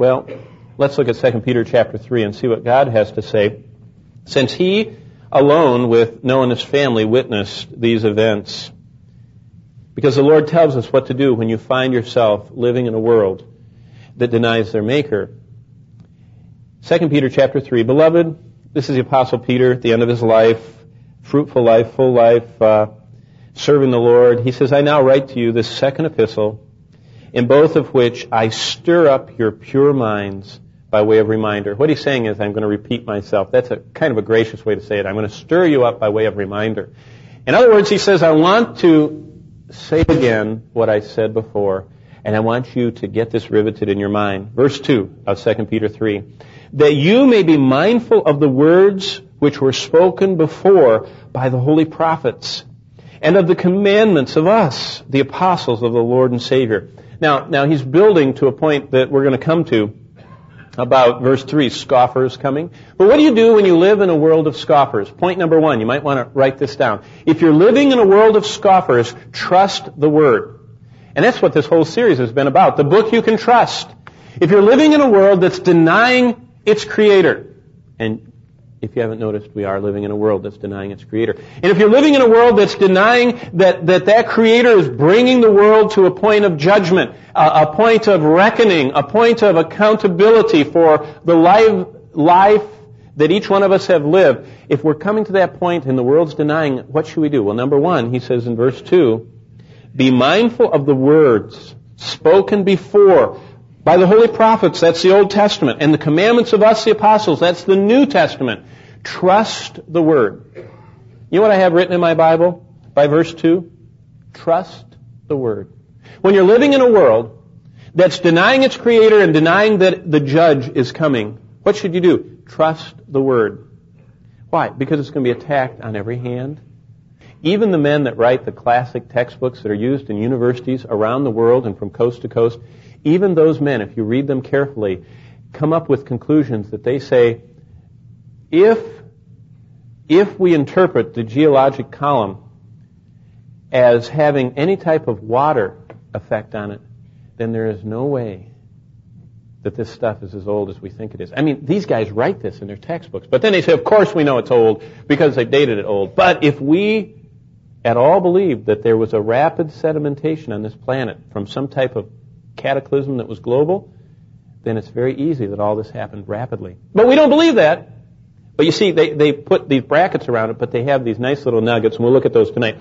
Well, let's look at 2 Peter chapter 3 and see what God has to say. Since he alone with Noah and his family witnessed these events. Because the Lord tells us what to do when you find yourself living in a world that denies their maker. 2 Peter chapter 3. Beloved, this is the apostle Peter at the end of his life, fruitful life, full life, uh, serving the Lord. He says, I now write to you this second epistle, in both of which I stir up your pure minds by way of reminder. What he's saying is, I'm going to repeat myself. That's a kind of a gracious way to say it. I'm going to stir you up by way of reminder. In other words, he says, I want to say again what I said before, and I want you to get this riveted in your mind. Verse 2 of 2 Peter 3. That you may be mindful of the words which were spoken before by the holy prophets, and of the commandments of us, the apostles of the Lord and Savior. Now, now he's building to a point that we're going to come to about verse 3, scoffers coming. But what do you do when you live in a world of scoffers? Point number one, you might want to write this down. If you're living in a world of scoffers, trust the Word. And that's what this whole series has been about. The book you can trust. If you're living in a world that's denying its Creator, and if you haven't noticed, we are living in a world that's denying its creator. And if you're living in a world that's denying that that, that creator is bringing the world to a point of judgment, a, a point of reckoning, a point of accountability for the life, life that each one of us have lived, if we're coming to that point and the world's denying, what should we do? Well, number one, he says in verse 2, be mindful of the words spoken before by the holy prophets, that's the Old Testament, and the commandments of us, the apostles, that's the New Testament. Trust the Word. You know what I have written in my Bible by verse 2? Trust the Word. When you're living in a world that's denying its Creator and denying that the Judge is coming, what should you do? Trust the Word. Why? Because it's going to be attacked on every hand. Even the men that write the classic textbooks that are used in universities around the world and from coast to coast, even those men, if you read them carefully, come up with conclusions that they say, if, if we interpret the geologic column as having any type of water effect on it, then there is no way that this stuff is as old as we think it is. I mean, these guys write this in their textbooks, but then they say, of course we know it's old because they dated it old. But if we at all believed that there was a rapid sedimentation on this planet from some type of cataclysm that was global, then it's very easy that all this happened rapidly. But we don't believe that. But you see, they, they put these brackets around it, but they have these nice little nuggets, and we'll look at those tonight.